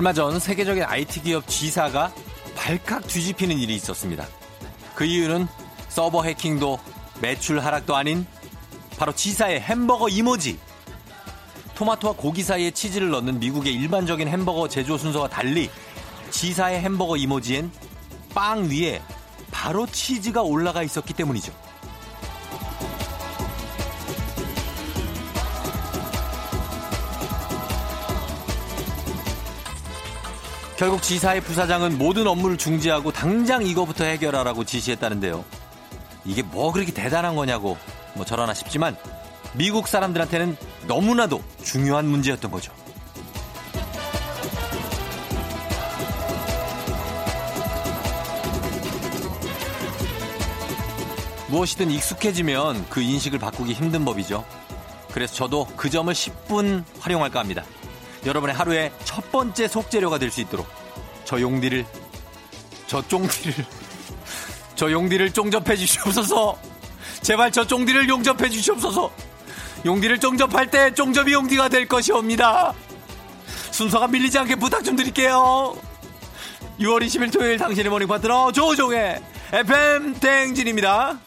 얼마 전 세계적인 IT 기업 G사가 발칵 뒤집히는 일이 있었습니다. 그 이유는 서버 해킹도 매출 하락도 아닌 바로 G사의 햄버거 이모지. 토마토와 고기 사이에 치즈를 넣는 미국의 일반적인 햄버거 제조 순서와 달리 G사의 햄버거 이모지엔 빵 위에 바로 치즈가 올라가 있었기 때문이죠. 결국 지사의 부사장은 모든 업무를 중지하고 당장 이거부터 해결하라고 지시했다는데요. 이게 뭐 그렇게 대단한 거냐고 뭐 저러나 싶지만 미국 사람들한테는 너무나도 중요한 문제였던 거죠. 무엇이든 익숙해지면 그 인식을 바꾸기 힘든 법이죠. 그래서 저도 그 점을 10분 활용할까 합니다. 여러분의 하루의 첫 번째 속재료가 될 수 있도록 저 용디를 저 쫑디를 저 용디를 쫑접해 주시옵소서. 제발 저 쫑디를 용접해 주시옵소서. 용디를 쫑접할 때 쫑접이 용디가 될 것이옵니다. 순서가 밀리지 않게 부탁 좀 드릴게요. 6월 20일 토요일 당신의 모닝 파트너 조우종의 FM 대행진입니다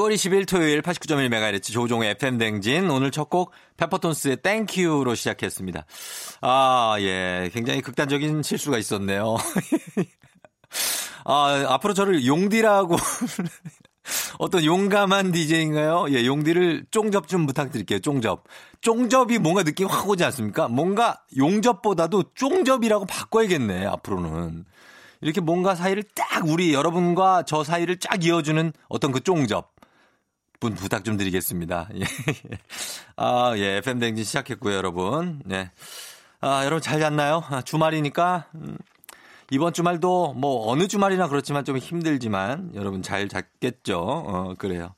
6월 20일 토요일 89.1MHz 조우종의 FM 댕진. 오늘 첫 곡 페퍼톤스의 Thank You로 시작했습니다. 아, 예. 굉장히 극단적인 실수가 있었네요. 아, 앞으로 저를 용디라고 어떤 용감한 DJ인가요? 예, 용디를 쫑접 좀 부탁드릴게요. 쫑접. 쫑접이 뭔가 느낌 확 오지 않습니까? 뭔가 용접보다도 쫑접이라고 바꿔야겠네, 앞으로는. 이렇게 뭔가 사이를 딱 우리 여러분과 저 사이를 쫙 이어주는 어떤 그 쫑접. 분 부탁 좀 드리겠습니다. 예. 아, 예. FM 댕진 시작했고요, 여러분. 네. 아, 여러분 잘 잤나요? 아, 주말이니까, 음, 이번 주말도 뭐 어느 주말이나 그렇지만 좀 힘들지만 여러분 잘 잤겠죠? 어, 그래요.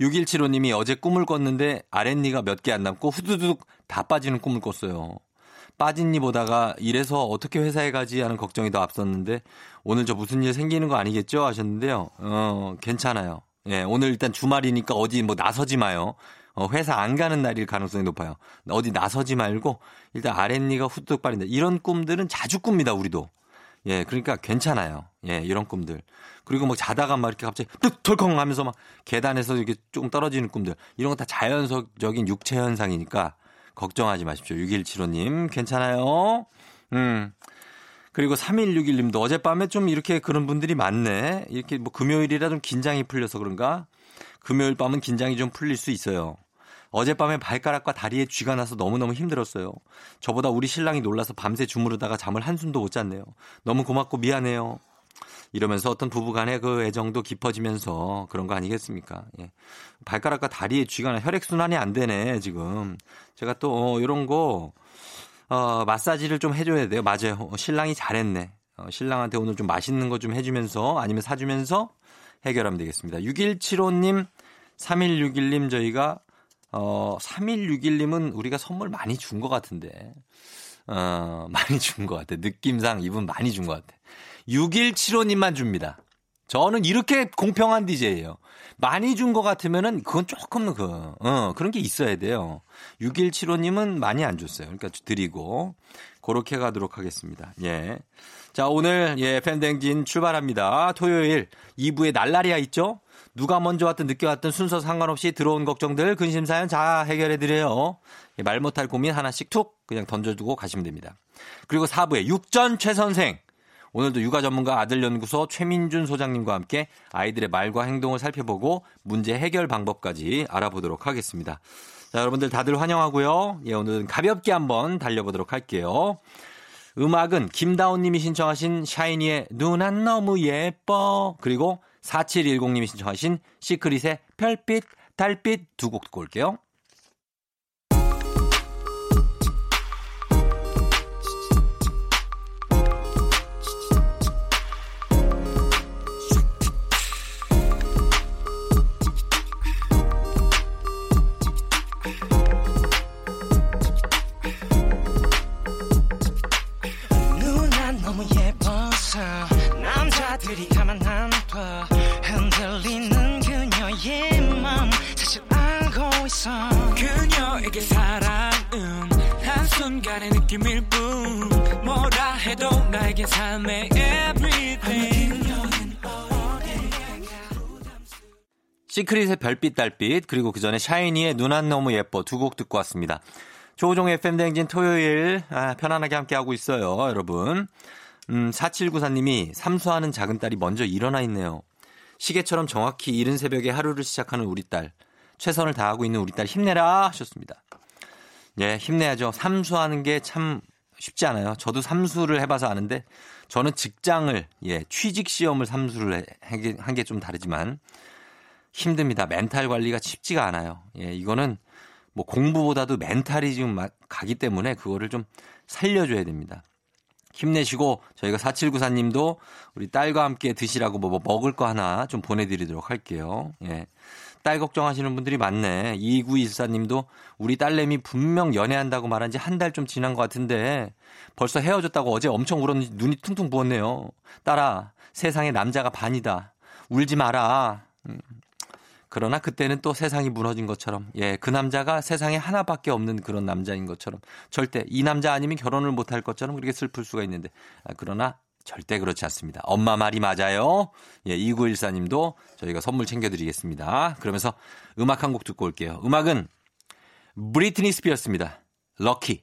6175님이 어제 꿈을 꿨는데 아랫니가 몇 개 안 남고 후두둑 다 빠지는 꿈을 꿨어요. 빠진 니 보다가 이래서 어떻게 회사에 가지 하는 걱정이 더 앞섰는데 오늘 저 무슨 일 생기는 거 아니겠죠? 하셨는데요. 어, 괜찮아요. 예, 오늘 일단 주말이니까 어디 뭐 나서지 마요. 어, 회사 안 가는 날일 가능성이 높아요. 어디 나서지 말고 일단 아랫니가 후뚝 빠진다. 이런 꿈들은 자주 꿉니다, 우리도. 예, 그러니까 괜찮아요. 예, 이런 꿈들. 그리고 뭐 자다가 막 이렇게 갑자기 뚝 털컹 하면서 막 계단에서 이렇게 조금 떨어지는 꿈들. 이런 거 다 자연적인 육체 현상이니까 걱정하지 마십시오. 6175님, 괜찮아요. 음. 그리고 3161님도 어젯밤에 좀 이렇게 그런 분들이 많네. 이렇게 뭐 금요일이라 좀 긴장이 풀려서 그런가? 금요일 밤은 긴장이 좀 풀릴 수 있어요. 어젯밤에 발가락과 다리에 쥐가 나서 너무너무 힘들었어요. 저보다 우리 신랑이 놀라서 밤새 주무르다가 잠을 한숨도 못 잤네요. 너무 고맙고 미안해요. 이러면서 어떤 부부 간의 그 애정도 깊어지면서 그런 거 아니겠습니까? 예. 발가락과 다리에 쥐가 나 혈액순환이 안 되네, 지금. 제가 또, 어, 이런 거, 어, 마사지를 좀 해줘야 돼요. 맞아요. 어, 신랑이 잘했네. 어, 신랑한테 오늘 좀 맛있는 거 좀 해주면서 아니면 사주면서 해결하면 되겠습니다. 6175님, 3161님 저희가 어, 3161님은 우리가 선물 많이 준 것 같은데. 어, 많이 준 것 같아. 느낌상 이분 많이 준 것 같아. 6175님만 줍니다. 저는 이렇게 공평한 DJ예요. 많이 준 것 같으면은 그건 조금 그, 어, 그런 게 있어야 돼요. 6175님은 많이 안 줬어요. 그러니까 드리고, 그렇게 가도록 하겠습니다. 예. 자, 오늘, 예, 팬댕진 출발합니다. 토요일 2부에 날라리아 있죠? 누가 먼저 왔든 늦게 왔든 순서 상관없이 들어온 걱정들, 근심사연 다 해결해드려요. 예, 말 못할 고민 하나씩 툭 그냥 던져두고 가시면 됩니다. 그리고 4부에 육전 최선생. 오늘도 육아 전문가 아들연구소 최민준 소장님과 함께 아이들의 말과 행동을 살펴보고 문제 해결 방법까지 알아보도록 하겠습니다. 자, 여러분들 다들 환영하고요. 예, 오늘은 가볍게 한번 달려보도록 할게요. 음악은 김다운 님이 신청하신 샤이니의 눈 안 너무 예뻐. 그리고 4710님이 신청하신 시크릿의 별빛, 달빛 두 곡 듣고 올게요. 들이가만 안봐 흔들리는 그녀의 맘 사실 알고 있어 그녀에게 사랑은 한순간의 느낌일 뿐 뭐라 해도 나에겐 삶의 everything 시크릿의 별빛 달빛 그리고 그 전에 샤이니의 눈 안 너무 예뻐 두 곡 듣고 왔습니다. 조종의 FM 대행진 토요일 아, 편안하게 함께하고 있어요 여러분. 음, 4794님이 삼수하는 작은 딸이 먼저 일어나 있네요. 시계처럼 정확히 이른 새벽에 하루를 시작하는 우리 딸. 최선을 다하고 있는 우리 딸 힘내라 하셨습니다. 예, 힘내야죠. 삼수하는 게 참 쉽지 않아요. 저도 삼수를 해봐서 아는데 저는 직장을 예 취직 시험을 삼수를 한 게 좀 다르지만 힘듭니다. 멘탈 관리가 쉽지가 않아요. 예, 이거는 뭐 공부보다도 멘탈이 지금 가기 때문에 그거를 좀 살려줘야 됩니다. 힘내시고 저희가 4794님도 우리 딸과 함께 드시라고 뭐 먹을 거 하나 좀 보내드리도록 할게요. 예. 딸 걱정하시는 분들이 많네. 2914님도 우리 딸내미 분명 연애한다고 말한 지 한 달 좀 지난 것 같은데 벌써 헤어졌다고 어제 엄청 울었는지 눈이 퉁퉁 부었네요. 딸아, 세상에 남자가 반이다. 울지 마라. 음. 그러나 그때는 또 세상이 무너진 것처럼 예, 그 남자가 세상에 하나밖에 없는 그런 남자인 것처럼 절대 이 남자 아니면 결혼을 못할 것처럼 그렇게 슬플 수가 있는데 아, 그러나 절대 그렇지 않습니다. 엄마 말이 맞아요. 예, 2914님도 저희가 선물 챙겨드리겠습니다. 그러면서 음악 한 곡 듣고 올게요. 음악은 브리트니 스피어스입니다. 럭키.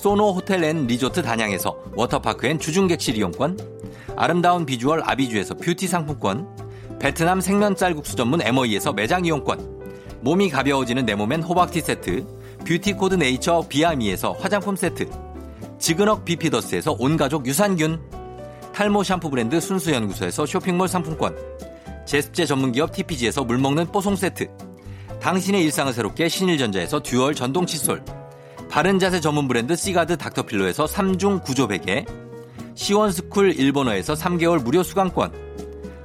소노 호텔 앤 리조트 단양에서 워터파크 and 주중객실 이용권, 아름다운 비주얼 아비주에서 뷰티 상품권, 베트남 생면 쌀국수 전문 MOE에서 매장 이용권, 몸이 가벼워지는 내 몸엔 호박티 세트, 뷰티 코드 네이처 비아미에서 화장품 세트, 지그넉 비피더스에서 온가족 유산균, 탈모 샴푸 브랜드 순수연구소에서 쇼핑몰 상품권, 제습제 전문기업 TPG에서 물먹는 뽀송 세트, 당신의 일상을 새롭게 신일전자에서 듀얼 전동 칫솔, 바른자세 전문 브랜드 시가드 닥터필로에서 3중 구조 베개, 시원스쿨 일본어에서 3개월 무료 수강권,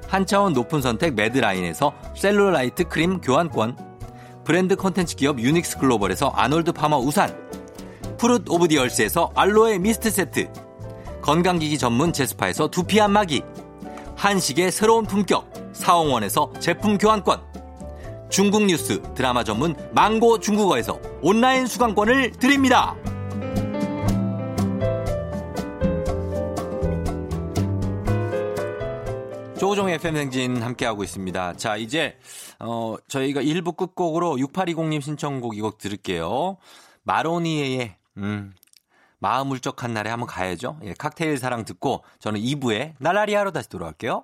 한차원 높은 선택 매드라인에서 셀룰라이트 크림 교환권, 브랜드 컨텐츠 기업 유닉스 글로벌에서 아놀드 파머 우산, Fruit of the Earth에서 알로에 미스트 세트, 건강기기 전문 제스파에서 두피 안마기, 한식의 새로운 품격 사홍원에서 제품 교환권, 중국 뉴스 드라마 전문 망고 중국어에서 온라인 수강권을 드립니다. 조종의 FM행진 함께하고 있습니다. 자, 이제, 어, 저희가 1부 끝곡으로 6820님 신청곡 이 곡 들을게요. 마로니에의, 음, 마음 울적한 날에 한번 가야죠. 예, 칵테일 사랑 듣고 저는 2부에 날라리 하러 다시 돌아올게요.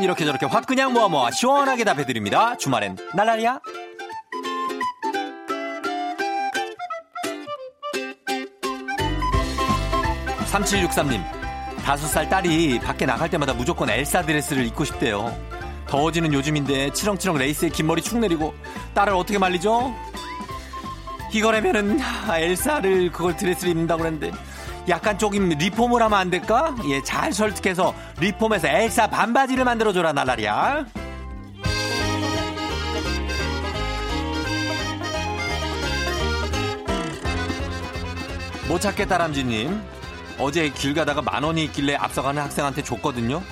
사연 이렇게 저렇게 확 그냥 모아 모아 시원하게 답해드립니다. 주말엔 날라리야. 3763님, 다섯 살 딸이 밖에 나갈 때마다 무조건 엘사 드레스를 입고 싶대요. 더워지는 요즘인데 치렁치렁 레이스에 긴 머리 축 내리고 딸을 어떻게 말리죠? 이거라면은 아, 엘사를 그걸 드레스를 입는다고 그랬는데 약간 조금 리폼을 하면 안 될까? 예, 잘 설득해서 리폼해서 엘사 반바지를 만들어줘라 날라리야. 못 찾겠다 람쥐님. 어제 길 가다가 만 원이 있길래 앞서가는 학생한테 줬거든요.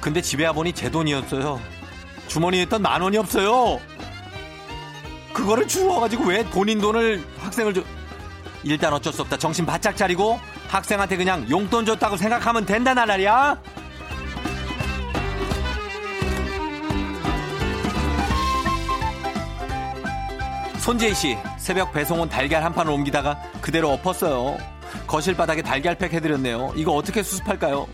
근데 집에 와보니 제 돈이었어요. 주머니에 있던 만 원이 없어요. 그거를 주워가지고 왜 본인 돈을 학생을 줘. 일단 어쩔 수 없다. 정신 바짝 차리고 학생한테 그냥 용돈 줬다고 생각하면 된다 나날이야. 손재희 씨 새벽 배송 온 달걀 한 판을 옮기다가 그대로 엎었어요. 거실 바닥에 달걀팩 해드렸네요. 이거 어떻게 수습할까요?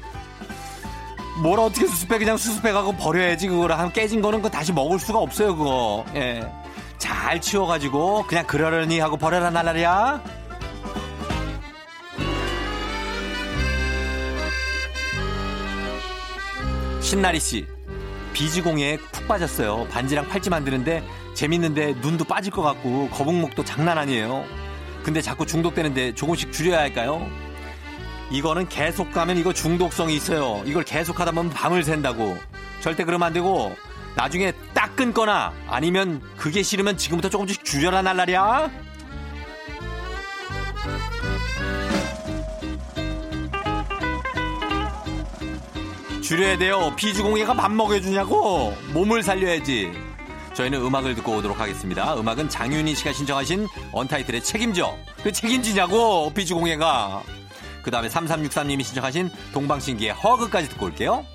뭘 어떻게 수습해 그냥 수습해가고 버려야지 그거를 한 깨진 거는 그 다시 먹을 수가 없어요 그거. 예. 잘 치워가지고 그냥 그러려니 하고 버려라 날라리야. 신나리 씨 비지공예에 푹 빠졌어요. 반지랑 팔찌 만드는데 재밌는데 눈도 빠질 것 같고 거북목도 장난 아니에요. 근데 자꾸 중독되는데 조금씩 줄여야 할까요? 이거는 계속 가면 이거 중독성이 있어요. 이걸 계속 하다 보면 밤을 샌다고. 절대 그러면 안 되고 나중에 딱 끊거나 아니면 그게 싫으면 지금부터 조금씩 줄여라 날라리 줄여야 돼요. 비주공예가 밥 먹여주냐고. 몸을 살려야지. 저희는 음악을 듣고 오도록 하겠습니다. 음악은 장윤희 씨가 신청하신 언타이틀의 책임져. 그 책임지냐고, 비주공예가. 그 다음에 3363님이 신청하신 동방신기의 허그까지 듣고 올게요.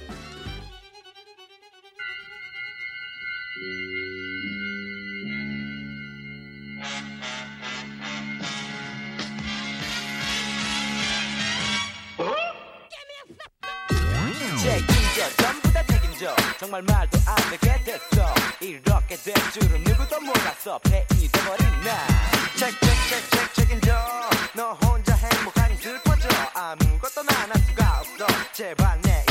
책임져 정말 말도 안 되게 됐어. 이렇게 될 줄은 누구도 몰랐어. 폐인이 돼버린 나 책책책책 책임져 너 혼자 행복하니 슬퍼져 아무것도 난할 수가 없어. 제발 내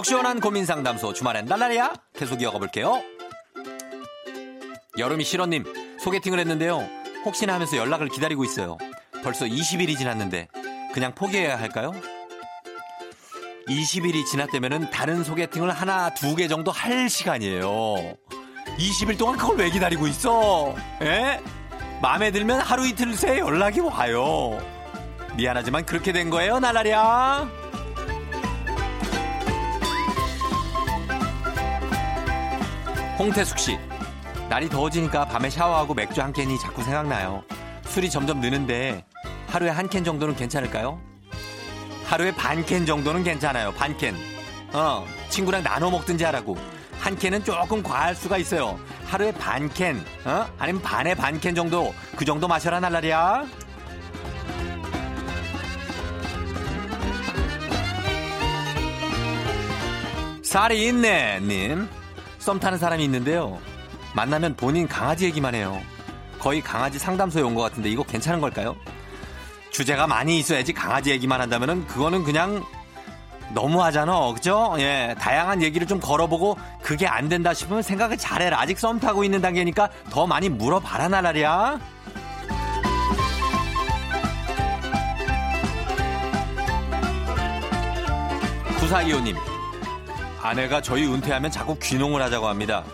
속 시원한 고민 상담소 주말엔 날라리야 계속 이어가 볼게요. 여름이 실원님 소개팅을 했는데요. 혹시나 하면서 연락을 기다리고 있어요. 벌써 20일이 지났는데 그냥 포기해야 할까요? 20일이 지났다면은 다른 소개팅을 하나 두 개 정도 할 시간이에요. 20일 동안 그걸 왜 기다리고 있어? 에? 마음에 들면 하루 이틀 새 연락이 와요. 미안하지만 그렇게 된 거예요, 날라리야. 홍태숙 씨. 날이 더워지니까 밤에 샤워하고 맥주 한 캔이 자꾸 생각나요. 술이 점점 느는데 하루에 한 캔 정도는 괜찮을까요? 하루에 반 캔 정도는 괜찮아요. 반 캔. 어, 친구랑 나눠 먹든지 하라고. 한 캔은 조금 과할 수가 있어요. 하루에 반 캔, 어? 아니면 반에 반 캔 정도, 그 정도 마셔라 날라리야. 살이 있네, 님. 썸 타는 사람이 있는데요. 만나면 본인 강아지 얘기만 해요. 거의 강아지 상담소에 온 것 같은데 이거 괜찮은 걸까요? 주제가 많이 있어야지 강아지 얘기만 한다면은 그거는 그냥 너무 하잖아. 그죠? 예. 다양한 얘기를 좀 걸어보고 그게 안 된다 싶으면 생각을 잘해라. 아직 썸 타고 있는 단계니까 더 많이 물어봐라, 나라리야. 구사이호님 아내가 저희 은퇴하면 자꾸 귀농을 하자고 합니다.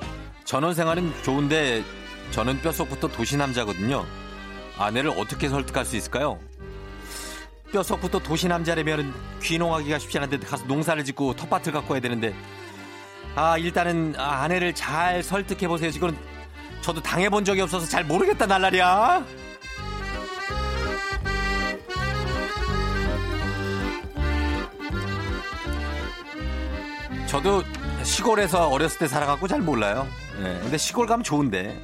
전원 생활은 좋은데 저는 뼛속부터 도시 남자거든요. 아내를 어떻게 설득할 수 있을까요? 뼛속부터 도시 남자라면 귀농하기가 쉽지 않은데 가서 농사를 짓고 텃밭을 가꿔야 되는데 아 일단은 아, 아내를 잘 설득해 보세요. 지금 저도 당해본 적이 없어서 잘 모르겠다 날라리야. 저도 시골에서 어렸을 때 살아갖고 잘 몰라요. 예, 근데 시골 가면 좋은데.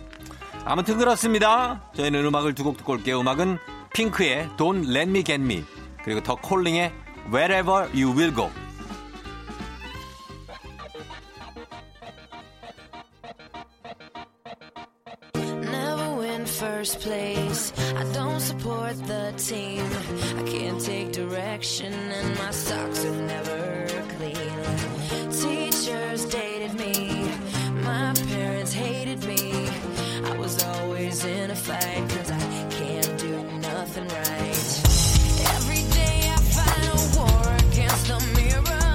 아무튼 그렇습니다. 저희는 음악을 두 곡 듣고 올게요. 음악은 핑크의 Don't Let Me Get Me 그리고 더 콜링의 Wherever You Will Go. Teachers dated me. My parents hated me. I was always in a fight, cause I can't do nothing right. Every day I fight a war against the mirror.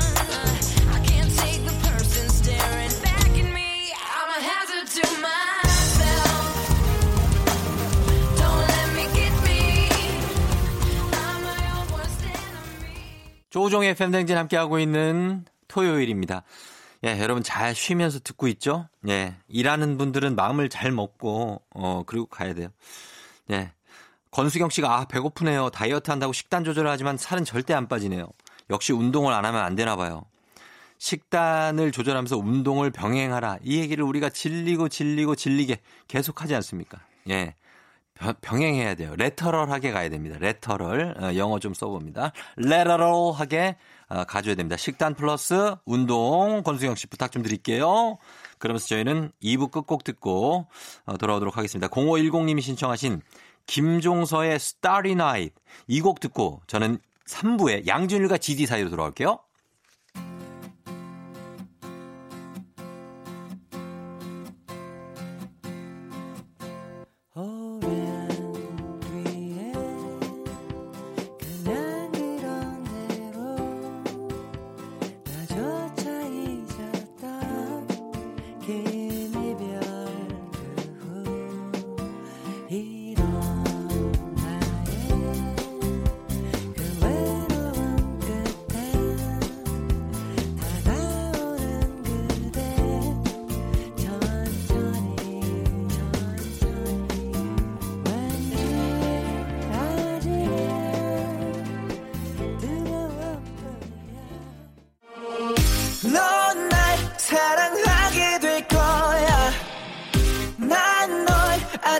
I can't take the person staring back at me. I'm a hazard to my. 조종의 팬댕진 함께하고 있는 토요일입니다. 예, 여러분 잘 쉬면서 듣고 있죠? 예, 일하는 분들은 마음을 잘 먹고, 어, 그리고 가야 돼요. 예. 권수경 씨가, 아, 배고프네요. 다이어트 한다고 식단 조절을 하지만 살은 절대 안 빠지네요. 역시 운동을 안 하면 안 되나 봐요. 식단을 조절하면서 운동을 병행하라. 이 얘기를 우리가 질리고 질리고 질리게 계속 하지 않습니까? 예. 병- 병행해야 돼요. 레터럴하게 가야 됩니다. 레터럴. 어, 영어 좀 써봅니다. 레터럴하게 어, 가줘야 됩니다. 식단 플러스 운동. 권수경 씨 부탁 좀 드릴게요. 그러면서 저희는 2부 끝곡 듣고 어, 돌아오도록 하겠습니다. 0510님이 신청하신 김종서의 Starry Night 이 곡 듣고 저는 3부에 양준일과 GD 사이로 돌아올게요.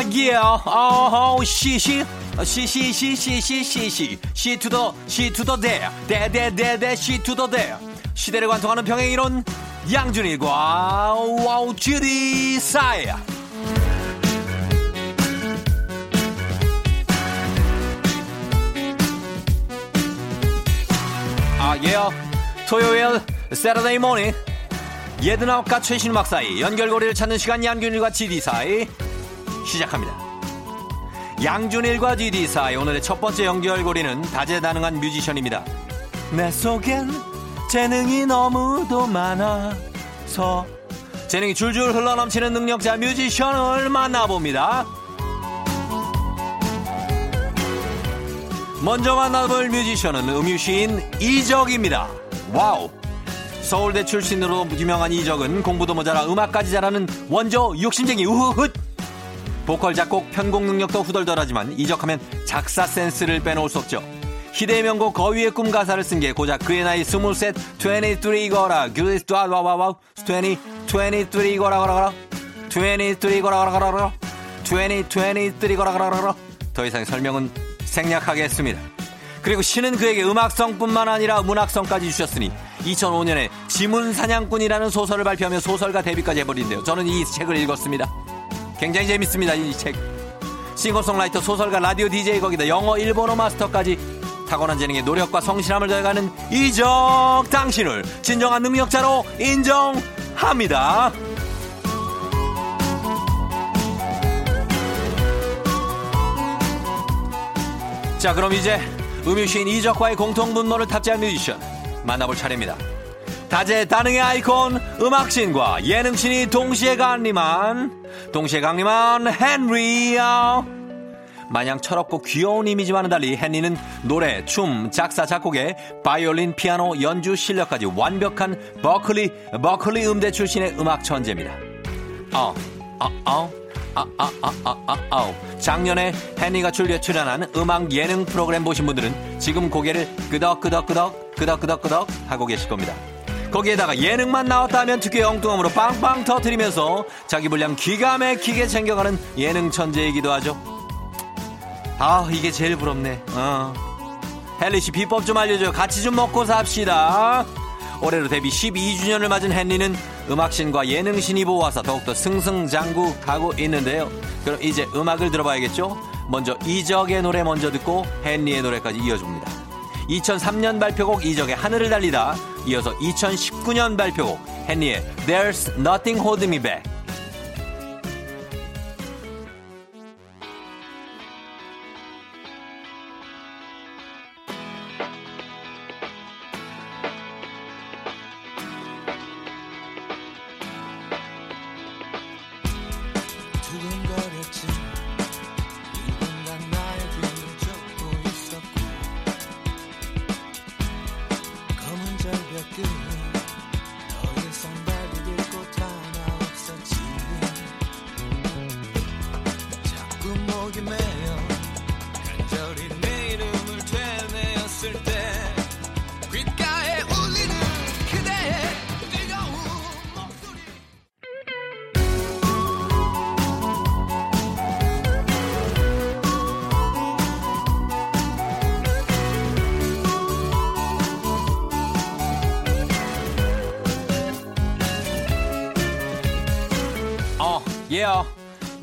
아, 예, 어, 시시, 시시시시시시시, 시투더, 시투더 대, 대대대대, 시 to the 대. 시대를 관통하는 평행 이론, 양준일과 와우, GD 사이. 아, 예, 토요일, Saturday morning. 예드나옵과 최신 음악 사이, 연결고리를 찾는 시간 양준일과 지디 사이. 시작합니다. 양준일과 사이 오늘의 첫 번째 연결고리는 다재다능한 뮤지션입니다. 내 속엔 재능이 너무도 많아서 재능이 줄줄 흘러넘치는 능력자 뮤지션을 만나봅니다. 먼저 만나볼 뮤지션은 음유시인 이적입니다. 와우! 서울대 출신으로 유명한 이적은 공부도 모자라 음악까지 잘하는 원조 욕심쟁이 우후훗! 보컬 작곡 편곡 능력도 후덜덜하지만 이적하면 작사 센스를 빼놓을 수 없죠. 희대의 명곡 거위의 꿈 가사를 쓴 게 고작 그의 나이 스물셋 23거라 규리스 와와와와 20 23거라 거라 거라 23거라 거라 거라 거라 20 23거라 거라 거라 더 이상 설명은 생략하겠습니다. 그리고 신은 그에게 음악성뿐만 아니라 문학성까지 주셨으니 2005년에 지문 사냥꾼이라는 소설을 발표하며 소설가 데뷔까지 해버린대요. 저는 이 책을 읽었습니다. 굉장히 재밌습니다. 이 책. 싱어송라이터, 소설가, 라디오 DJ 거기다 영어, 일본어 마스터까지 타고난 재능에 노력과 성실함을 더해가는 이적 당신을 진정한 능력자로 인정합니다. 자, 그럼 이제 음유시인 이적과의 공통 분모를 탑재한 뮤지션 만나볼 차례입니다. 다재다능의 아이콘 음악신과 예능신이 동시에 강림한 동시에 강림한 헨리야 마냥 철없고 귀여운 이미지와는 달리 헨리는 노래, 춤, 작사, 작곡에 바이올린, 피아노, 연주 실력까지 완벽한 버클리, 버클리 음대 출신의 음악 천재입니다. 어, 어, 어, 아, 아, 아, 아, 아, 아. 작년에 헨리가 출연, 출연한 음악 예능 프로그램 보신 분들은 지금 고개를 끄덕끄덕끄덕, 끄덕끄덕끄덕 하고 계실 겁니다. 거기에다가 예능만 나왔다 하면 특유의 엉뚱함으로 빵빵 터트리면서 자기 분량 기가 막히게 챙겨가는 예능 천재이기도 하죠. 아, 이게 제일 부럽네. 어. 헨리 씨 비법 좀 알려줘요. 같이 좀 먹고 삽시다. 올해로 데뷔 12주년을 맞은 헨리는 음악신과 예능신이 보아서 더욱더 승승장구하고 있는데요. 그럼 이제 음악을 들어봐야겠죠? 먼저 이적의 노래 먼저 듣고 헨리의 노래까지 이어줍니다. 2003년 발표곡 이적의 하늘을 달리다 이어서 2019년 발표곡 헨리의 There's Nothing Holding Me Back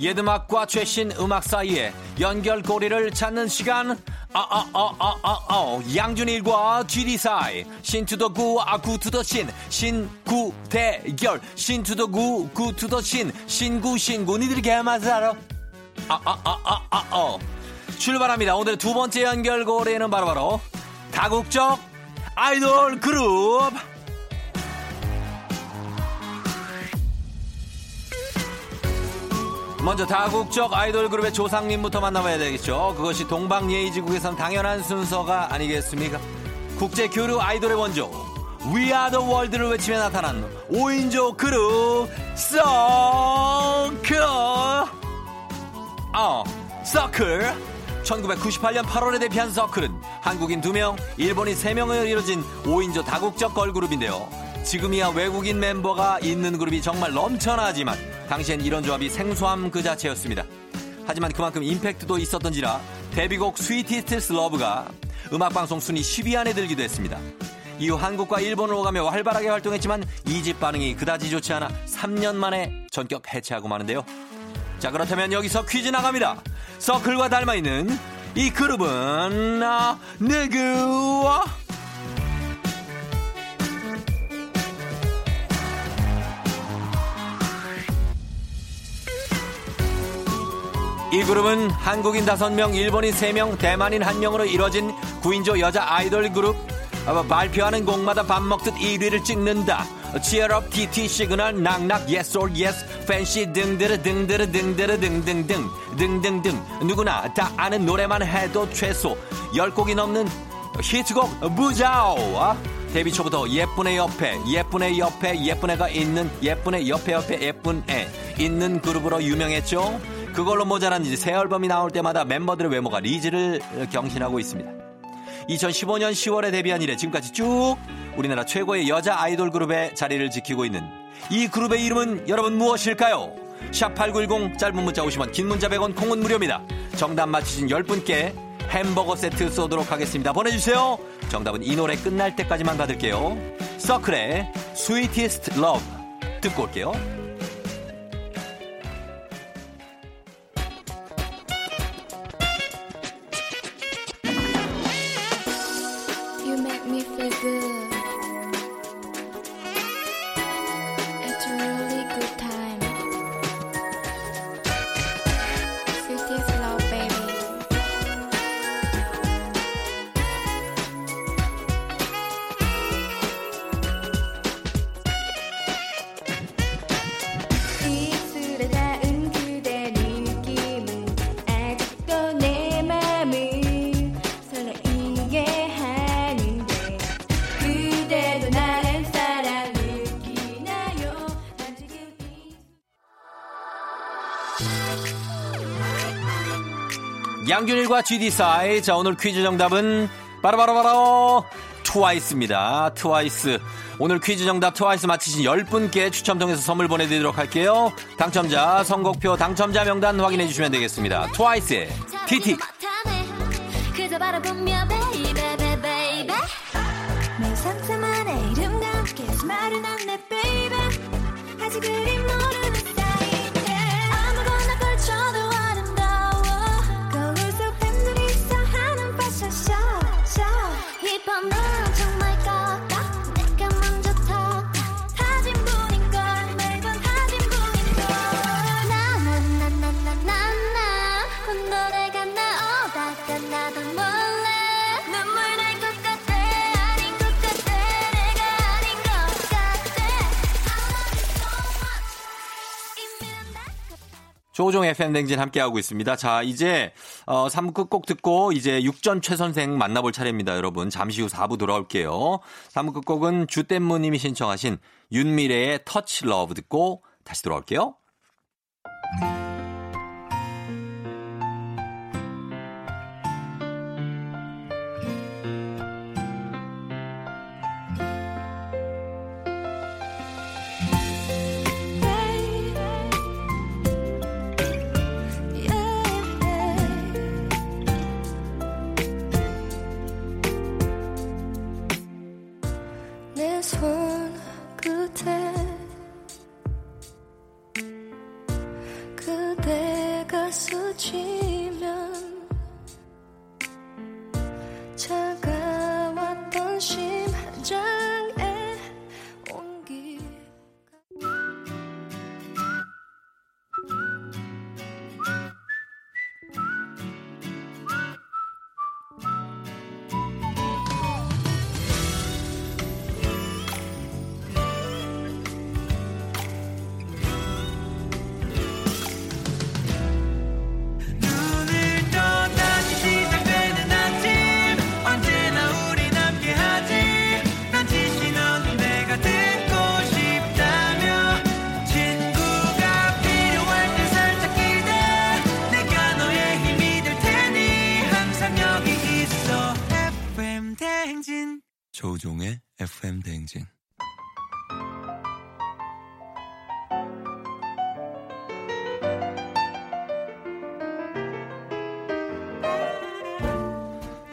예드막과 최신 음악 사이에 연결고리를 찾는 시간. 아, 아, 아, 아. 양준일과 GD 사이. 신투더 구, 아, 구투더 신. 신구 대결. 신투더 구, 구투더 신. 신구, 신구. 니들이 개맛을 알아? 아, 아, 아, 아, 아, 어. 출발합니다. 오늘의 두 번째 연결고리는 바로바로 다국적 아이돌 그룹. 먼저 다국적 아이돌 그룹의 조상님부터 만나봐야 되겠죠. 그것이 동방예의지국에선 당연한 순서가 아니겠습니까? 국제 교류 아이돌의 원조 We Are The World를 외치며 나타난 5인조 그룹 서클 어, 서클 1998년 8월에 데뷔한 서클은 한국인 2명, 일본인 3명을 이뤄진 5인조 다국적 걸그룹인데요. 지금이야 외국인 멤버가 있는 그룹이 정말 넘쳐나지만 당시엔 이런 조합이 생소함 그 자체였습니다. 하지만 그만큼 임팩트도 있었던지라 데뷔곡 Sweetest Love가 음악방송 순위 10위 안에 들기도 했습니다. 이후 한국과 일본을 오가며 활발하게 활동했지만 이집 반응이 그다지 좋지 않아 3년 만에 전격 해체하고 마는데요. 자 그렇다면 여기서 퀴즈 나갑니다. 서클과 닮아있는 이 그룹은 아, 누구와? 이 그룹은 한국인 5명, 일본인 3명, 대만인 1명으로 이뤄진 9인조 여자 아이돌 그룹 어, 발표하는 곡마다 밥 먹듯 1위를 찍는다. Cheer up, TT, Signal, Knock Knock, yes or yes, fancy, 등드르, 등드르, 등드르, 등등등, 등등등. 누구나 다 아는 노래만 해도 최소 10곡이 넘는 히트곡 부자요. 데뷔 초부터 예쁜 애 옆에, 예쁜 애 옆에, 예쁜 애가 있는, 예쁜 애 옆에 옆에 예쁜 애 있는 그룹으로 유명했죠. 그걸로 모자란지 새 앨범이 나올 때마다 멤버들의 외모가 리즈를 경신하고 있습니다. 2015년 10월에 데뷔한 이래 지금까지 쭉 우리나라 최고의 여자 아이돌 그룹의 자리를 지키고 있는 이 그룹의 이름은 여러분 무엇일까요? 샵8910 짧은 문자 50원 긴 문자 100원 콩은 무료입니다. 정답 맞히신 10분께 햄버거 세트 쏘도록 하겠습니다. 보내주세요. 정답은 이 노래 끝날 때까지만 받을게요. 서클의 Sweetest Love 듣고 올게요. 양준일과 GD 사이. 자, 오늘 퀴즈 정답은 바로바로바로 트와이스입니다. 트와이스. 오늘 퀴즈 정답 트와이스 맞히신 10분께 추첨 통해서 선물 보내드리도록 할게요. 당첨자, 선곡표, 당첨자 명단 확인해 주시면 되겠습니다. 트와이스의 TT. 조우종 FM 댕진 함께하고 있습니다. 자, 이제, 어, 3부 곡 듣고, 이제 육전 최 선생 만나볼 차례입니다, 여러분. 잠시 후 4부 돌아올게요. 3부 끝곡은 주댐무님이 신청하신 윤미래의 Touch Love 듣고 다시 돌아올게요. 그대가 스치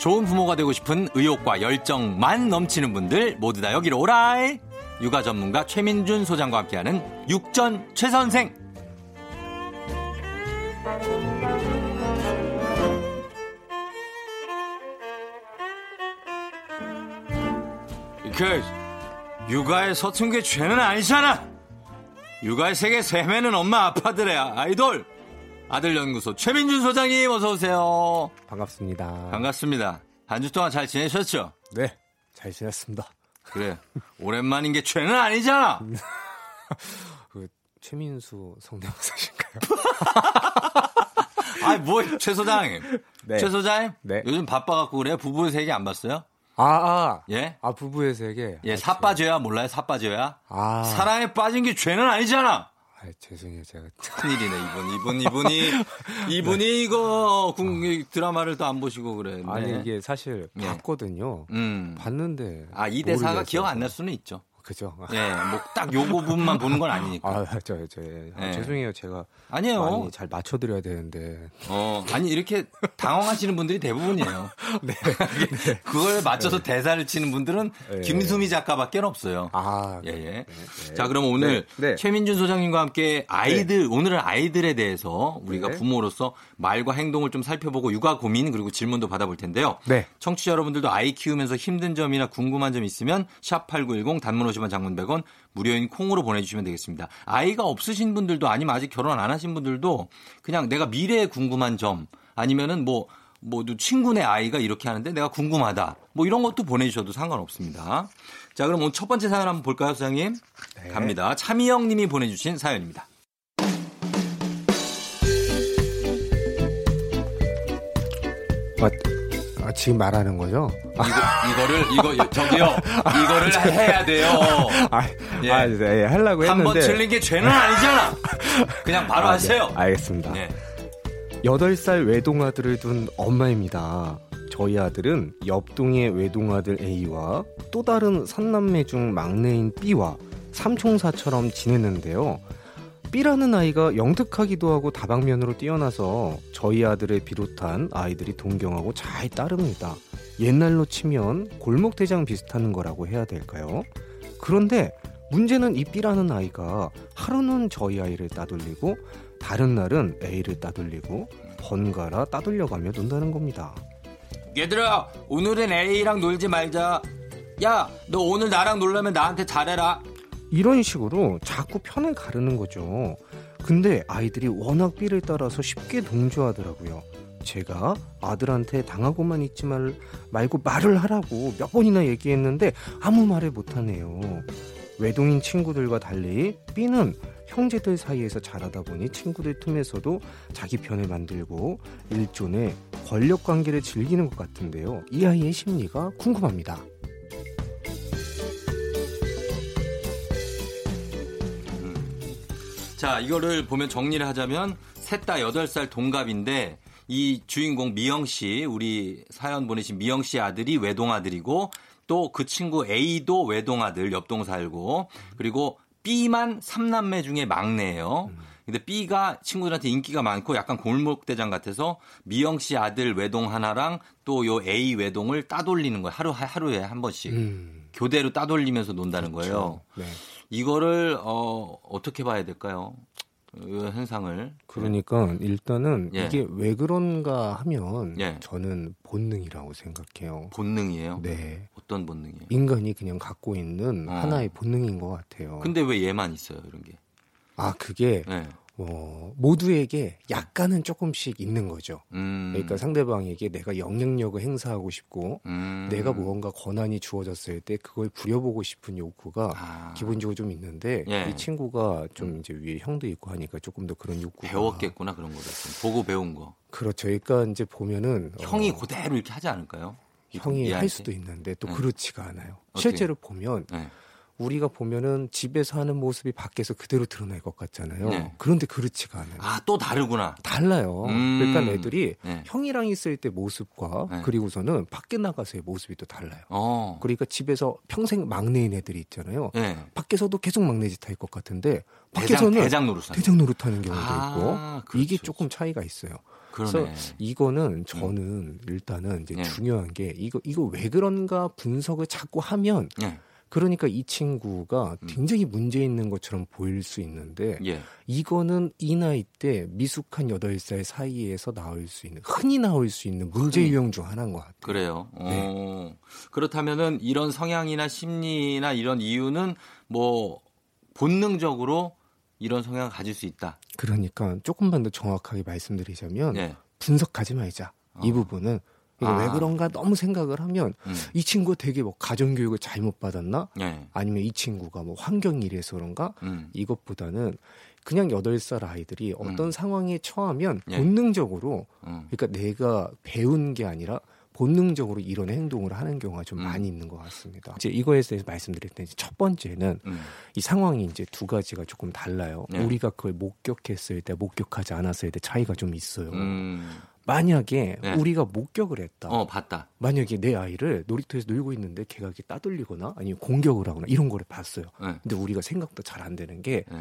좋은 부모가 되고 싶은 의욕과 열정만 넘치는 분들 모두 다 여기로 오라이. 육아 전문가 최민준 소장과 함께하는 육전 최 선생. 그 육아에 서툰 게 죄는 아니잖아. 육아의 세계 세매는 엄마 아빠들의 아이돌 아들 연구소 최민준 소장님 어서 오세요. 반갑습니다. 반갑습니다. 한 주 동안 잘 지내셨죠? 네, 잘 지냈습니다. 그래. 오랜만인 게 죄는 아니잖아. 그 최민수 성대모사신가요? 아이, 뭐, 최 소장님. 네. 최 소장님? 네. 요즘 바빠갖고 그래요? 부부의 세계 안 봤어요? 아, 아, 예? 아 부부의 세계. 예, 아, 사빠져야 몰라요? 사빠져야? 아, 사랑에 빠진 게 죄는 아니잖아. 아, 죄송해요. 제가 큰일이네 이분 이분 이분이 이분이 이거 궁- 이 드라마를 또 안 보시고 그래. 네. 아니 이게 사실 네. 봤거든요. 음. 봤는데 아 이 대사가 모르겠어요. 기억 안 날 수는 있죠. 그죠? 예, 뭐딱 요 부분만 보는 건 아니니까. 아, 저, 저, 예. 아, 네. 죄송해요. 제가 아니에요. 많이 잘 맞춰 드려야 되는데. 어, 아니 이렇게 당황하시는 분들이 대부분이에요. 네. 그걸 맞춰서 대사를 치는 분들은 네. 김수미 작가밖에 없어요. 아, 예, 예. 네. 자, 그럼 오늘 네, 네. 최민준 소장님과 함께 아이들, 오늘은 아이들에 대해서 우리가 네. 부모로서 말과 행동을 좀 살펴보고 육아 고민 그리고 질문도 받아볼 텐데요. 네. 청취자 여러분들도 아이 키우면서 힘든 점이나 궁금한 점 있으면 샵8910 단문 50원 장문 100원 무료인 콩으로 보내주시면 되겠습니다. 아이가 없으신 분들도 아니면 아직 결혼 안 하신 분들도 그냥 내가 미래에 궁금한 점 아니면은 뭐 뭐 친구네 아이가 이렇게 하는데 내가 궁금하다. 뭐 이런 것도 보내주셔도 상관없습니다. 자, 그럼 오늘 첫 번째 사연 한번 볼까요, 소장님? 네. 갑니다. 차미영 님이 보내주신 사연입니다. 아, 아, 지금 말하는 거죠? 아, 이거, 이거 를, 이거, 저기요. 이거를 해야 돼요. 아, 예. 아, 네, 하려고 한번 했는데. 틀린 게 죄는 아니잖아. 그냥 바로 아, 네. 하세요. 알겠습니다. 네. 여덟 살 외동아들을 둔 엄마입니다. 저희 아들은 옆동의 외동아들 A와 또 다른 삼남매 중 막내인 B와 삼총사처럼 지냈는데요. B라는 아이가 영특하기도 하고 다방면으로 뛰어나서 저희 아들을 비롯한 아이들이 동경하고 잘 따릅니다. 옛날로 치면 골목대장 비슷한 거라고 해야 될까요? 그런데 문제는 이 B라는 아이가 하루는 저희 아이를 따돌리고 다른 날은 A를 따돌리고 번갈아 따돌려가며 논다는 겁니다. 얘들아, 오늘은 A랑 놀지 말자. 야, 너 오늘 나랑 놀려면 나한테 잘해라. 이런 식으로 자꾸 편을 가르는 거죠. 근데 아이들이 워낙 B를 따라서 쉽게 동조하더라고요. 제가 아들한테 당하고만 있지 말, 말고 말을 하라고 몇 번이나 얘기했는데 아무 말을 못하네요. 외동인 친구들과 달리 B는 형제들 사이에서 자라다 보니 친구들 틈에서도 자기 편을 만들고 일종의 권력 관계를 즐기는 것 같은데요. 이 아이의 심리가 궁금합니다. 자, 이거를 보면 정리를 하자면 셋 다 8살 동갑인데 이 주인공 미영 씨, 우리 사연 보내신 미영 씨 아들이 외동 아들이고 또 그 친구 A도 외동 아들 옆동 살고 그리고 B만 삼남매 중에 막내예요. 근데 B가 친구들한테 인기가 많고 약간 골목대장 같아서 미영 씨 아들 외동 하나랑 또 요 A 외동을 따돌리는 거예요. 하루 하루에 한 번씩 음, 교대로 따돌리면서 논다는 거예요. 네. 이거를 어 어떻게 봐야 될까요? 이 현상을. 그러니까 일단은 예. 이게 왜 그런가 하면 예. 저는 본능이라고 생각해요. 본능이에요. 네. 어떤 본능이에요? 인간이 그냥 갖고 있는 어. 하나의 본능인 것 같아요. 근데 왜 얘만 있어요, 이런 게? 아 그게 네. 어, 모두에게 약간은 조금씩 있는 거죠. 음. 그러니까 상대방에게 내가 영향력을 행사하고 싶고 음. 내가 무언가 권한이 주어졌을 때 그걸 부려보고 싶은 욕구가 아. 기본적으로 좀 있는데 예. 이 친구가 좀 이제 위에 형도 있고 하니까 조금 더 그런 욕구가 배웠겠구나 그런 거를 좀 보고 배운 거. 그렇죠. 그러니까 이제 보면은 형이 어, 그대로 이렇게 하지 않을까요? 형이 할? 수도 있는데 또 네. 그렇지가 않아요. 실제로 보면 네. 우리가 보면은 집에서 하는 모습이 밖에서 그대로 드러날 것 같잖아요. 네. 그런데 그렇지가 않아요. 아, 또 다르구나. 달라요. 음. 그러니까 애들이 네. 형이랑 있을 때 모습과 네. 그리고서는 밖에 나가서의 모습이 또 달라요. 어. 그러니까 집에서 평생 막내인 애들이 있잖아요. 네. 밖에서도 계속 막내 짓 할 것 같은데 밖에서는 대장 노릇. 대장 노릇하는 경우도 아, 있고 이게 그렇죠. 조금 차이가 있어요. 그러네. 그래서 이거는 저는 일단은 이제 네. 중요한 게 이거 이거 왜 그런가 분석을 자꾸 하면 네. 그러니까 이 친구가 음. 굉장히 문제 있는 것처럼 보일 수 있는데 예. 이거는 이 나이 때 미숙한 8살 사이에서 나올 수 있는 흔히 나올 수 있는 문제 흔히. 유형 중 하나인 것 같아요. 그래요. 네. 어. 그렇다면은 이런 성향이나 심리나 이런 이유는 뭐 본능적으로 이런 성향을 가질 수 있다. 그러니까 조금만 더 정확하게 말씀드리자면 예. 분석하지 말자. 이 어. 부분은 이거 아. 왜 그런가 너무 생각을 하면 음. 이 친구가 되게 뭐 가정교육을 잘못 받았나? 예. 아니면 이 친구가 뭐 환경이 이래서 그런가? 음. 이것보다는 그냥 8살 아이들이 어떤 상황에 처하면 예. 본능적으로 음. 그러니까 내가 배운 게 아니라 본능적으로 이런 행동을 하는 경우가 좀 음. 많이 있는 것 같습니다. 이제 이거에 대해서 말씀드릴 때 첫 번째는 음. 이 상황이 이제 두 가지가 조금 달라요. 네. 우리가 그걸 목격했을 때, 목격하지 않았을 때 차이가 좀 있어요. 음. 만약에 네. 우리가 목격을 했다. 어, 봤다. 만약에 내 아이를 놀이터에서 놀고 있는데 걔가 이렇게 따돌리거나 아니면 공격을 하거나 이런 거를 봤어요. 네. 근데 우리가 생각보다 잘안 되는 게 네.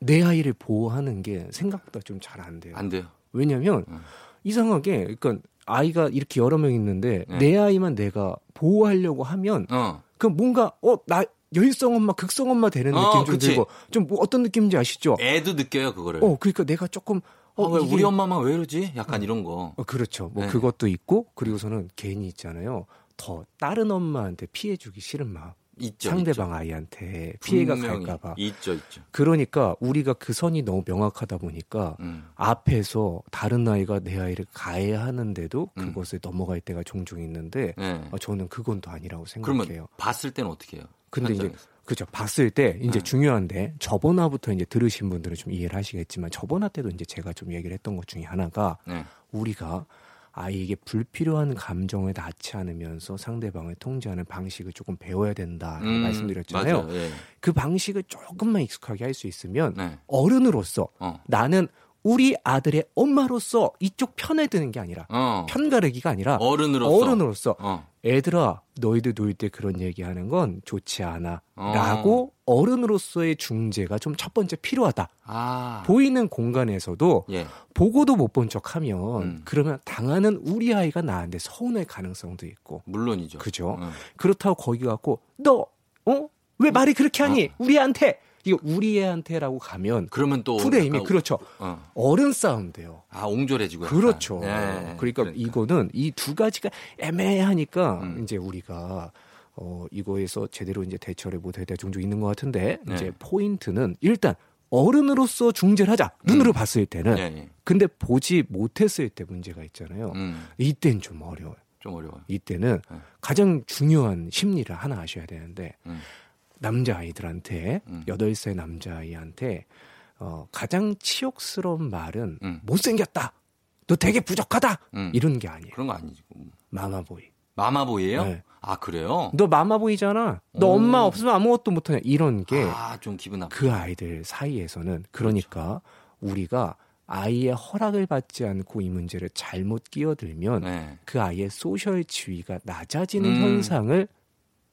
내 아이를 보호하는 게 생각보다 좀 잘 안 돼요. 안 돼요. 왜냐면 음. 이상하게 그러니까 아이가 이렇게 여러 명 있는데 네. 내 아이만 내가 보호하려고 하면 어. 그 뭔가 어나 열성 엄마 극성 엄마 되는 어, 느낌 좀 그치. 들고 좀 뭐 어떤 느낌인지 아시죠? 애도 느껴요, 그거를. 어 그러니까 내가 조금 어, 어왜 이게- 우리 엄마만 왜 이러지? 약간 이런 거. 어, 그렇죠. 뭐 네. 그것도 있고 그리고서는 괜히 있잖아요. 더 다른 엄마한테 피해 주기 싫은 마음. 있죠. 상대방 있죠. 아이한테 피해가 갈까봐. 있죠, 있죠. 그러니까 우리가 그 선이 너무 명확하다 보니까 음. 앞에서 다른 아이가 내 아이를 가해하는데도 음. 그것을 넘어갈 때가 종종 있는데 네. 어, 저는 그건 또 아니라고 그러면 생각해요. 봤을 때는 어떻게 해요? 근데 이제 현장에서. 그죠 봤을 때 이제 네. 중요한데 저번화부터 이제 들으신 분들은 좀 이해를 하시겠지만 저번화 때도 이제 제가 좀 얘기를 했던 것 중에 하나가 네. 우리가 아이에게 불필요한 감정을 낳지 않으면서 상대방을 통제하는 방식을 조금 배워야 된다 음, 말씀드렸잖아요. 맞아요. 예. 그 방식을 조금만 익숙하게 할 수 있으면 네. 어른으로서 어. 나는 우리 아들의 엄마로서 이쪽 편에 드는 게 아니라 어. 편가르기가 아니라 어른으로서. 어른으로서 어. 애들아 너희들 놀 때 그런 얘기하는 건 좋지 어. 않아라고 어 른으로서의 중재가 좀 첫 번째 필요하다. 아. 보이는 공간에서도 예. 보고도 못 본 척하면 음. 그러면 당하는 우리 아이가 나한테 서운할 가능성도 있고 물론이죠. 그죠? 어. 그렇다고 거기 갖고 너 어? 왜 말이 그렇게 하니? 어. 우리한테 이거 우리 애한테라고 가면 그러면 또 프레임이 그렇죠. 어. 어른 싸움 돼요. 아, 옹졸해지고. 그렇죠. 네. 그러니까, 이거는 이 두 가지가 애매하니까 음. 이제 우리가 어 이거에서 제대로 이제 대처를 못할 때가 종종 있는 것 같은데 네. 이제 포인트는 일단 어른으로서 중재를 하자 눈으로 봤을 때는 예, 예. 근데 보지 못했을 때 문제가 있잖아요. 음. 이땐 좀 어려워요. 좀 어려워요. 이때는 네. 가장 중요한 심리를 하나 아셔야 되는데 음. 남자 아이들한테 음. 여덟 살 남자 아이한테 어, 가장 치욕스러운 말은 음. 못생겼다. 너 되게 부족하다. 음. 이런 게 아니에요. 그런 거 아니지. 마마보이. 마마보이예요? 네. 아, 그래요? 너 마마보이잖아. 너 오. 엄마 없으면 아무것도 못하냐. 이런 게그 아, 좀 기분 나빠. 아이들 사이에서는 그러니까 우리가 아이의 허락을 받지 않고 이 문제를 잘못 끼어들면 네. 그 아이의 소셜 지위가 낮아지는 음. 현상을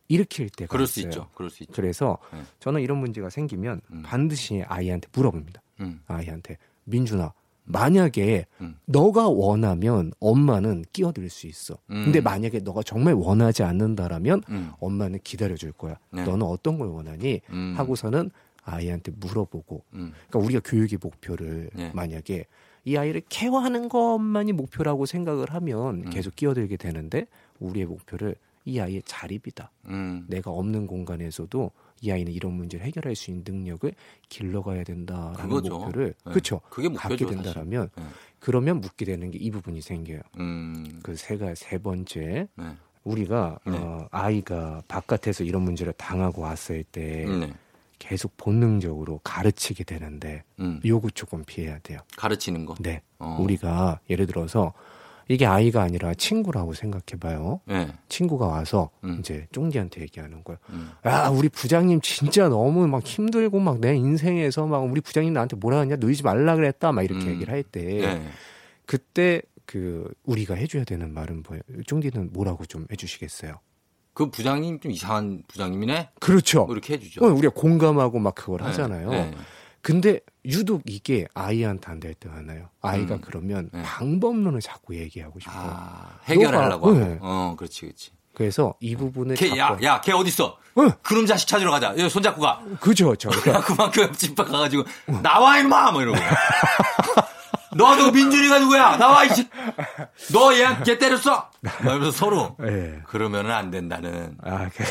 일으킬 때가 그럴 수 있어요. 있죠. 그럴 수 있죠. 그래서 네. 저는 이런 문제가 생기면 음. 반드시 아이한테 물어봅니다. 음. 아이한테 민준아 만약에 음. 너가 원하면 엄마는 끼어들 수 있어. 음. 근데 만약에 너가 정말 원하지 않는다라면 음. 엄마는 기다려 줄 거야. 네. 너는 어떤 걸 원하니? 음. 하고서는 아이한테 물어보고 음. 그러니까 우리가 교육의 목표를 네. 만약에 이 아이를 케어하는 것만이 목표라고 생각을 하면 음. 계속 끼어들게 되는데 우리의 목표를 이 아이의 자립이다. 음. 내가 없는 공간에서도 이 아이는 이런 문제를 해결할 수 있는 능력을 길러가야 된다라는 그거죠. 목표를 네. 그렇죠. 그게 갖게 목표죠, 된다라면 사실. 네. 그러면 묻게 되는 게 이 부분이 생겨요. 음. 그 세가 세 번째 네. 우리가 네. 어, 아이가 바깥에서 이런 문제를 당하고 왔을 때 네. 계속 본능적으로 가르치게 되는데 음. 요거 조금 피해야 돼요. 가르치는 거. 네. 어. 우리가 예를 들어서 이게 아이가 아니라 친구라고 생각해봐요. 네. 친구가 와서 음. 이제 쫑디한테 얘기하는 거야. 음. 야, 우리 부장님 진짜 너무 막 힘들고 막 내 인생에서 막 우리 부장님 나한테 뭐라 하냐 놀지 말라 그랬다 막 이렇게 음. 얘기를 할 때 네. 그때 그 우리가 해줘야 되는 말은 뭐예요? 쫑디는 뭐라고 좀 해주시겠어요? 그 부장님 좀 이상한 부장님이네? 그렇죠. 뭐 이렇게 해주죠. 어, 우리가 공감하고 막 그걸 네. 하잖아요. 네. 근데 유독 이게 아이한테 안 될때 많아요. 아이가 음. 그러면 네. 방법론을 자꾸 얘기하고 싶어요. 아, 해결하려고 너가-. 네. 어, 그렇지, 그렇지. 그래서 이 부분을 걔, 야, 야, 걔 어딨어? 응. 그놈 자식 찾으러 가자. 여기 손잡고 가. 그죠, 저. 그러니까 그만큼 집밖 가가지고, 나와, 임마! 뭐 이러고. 너, 너 민준이가 누구야? 나와, 이씨! 너 얘, 걔 때렸어! 막 이러면서 서로. 예. 그러면은 안 된다는. 아, 그,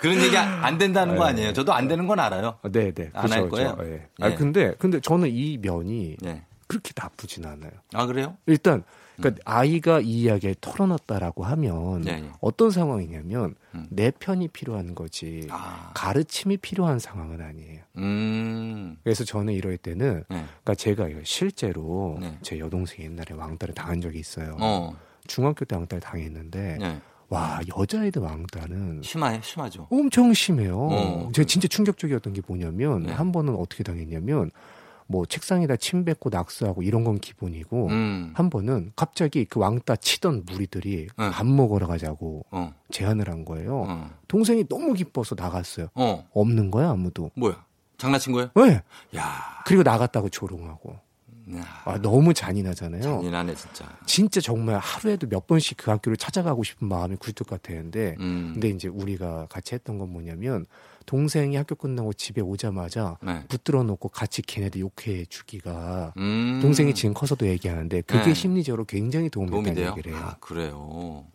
그런 얘기 안 된다는 거 아니에요. 저도 안 되는 건 알아요. 네, 네. 안할 그죠, 거예요? 저, 예. 예. 아, 근데 근데 저는 이 면이 네. 그렇게 나쁘진 않아요. 아, 그래요? 일단 그러니까 아이가 이 이야기를 털어놨다라고 하면 네, 네. 어떤 상황이냐면 음. 내 편이 필요한 거지 아. 가르침이 필요한 상황은 아니에요. 음. 그래서 저는 이럴 때는 네. 그러니까 제가 실제로 네. 제 여동생 옛날에 왕따를 당한 적이 있어요. 어. 중학교 때 왕따를 당했는데 네. 와 여자애들 왕따는 심해, 심하죠. 엄청 심해요. 어. 제가 진짜 충격적이었던 게 뭐냐면 네. 한 번은 어떻게 당했냐면 뭐 책상에다 침 뱉고 낙서하고 이런 건 기본이고 음. 한 번은 갑자기 그 왕따 치던 무리들이 네. 밥 먹으러 가자고 어. 제안을 한 거예요. 어. 동생이 너무 기뻐서 나갔어요. 어. 없는 거야 아무도. 뭐야? 장난친 거예요? 왜? 야. 그리고 나갔다고 조롱하고. 야. 아, 너무 잔인하잖아요. 잔인하네, 진짜. 진짜 정말 하루에도 몇 번씩 그 학교를 찾아가고 싶은 마음이 굴뚝 같았는데 음. 근데 이제 우리가 같이 했던 건 뭐냐면 동생이 학교 끝나고 집에 오자마자 네. 붙들어 놓고 같이 걔네들 욕해 주기가 음. 동생이 지금 커서도 얘기하는데 그게 네. 심리적으로 굉장히 도움이, 도움이 된다는 돼요? 얘기를 해요. 아, 그래요.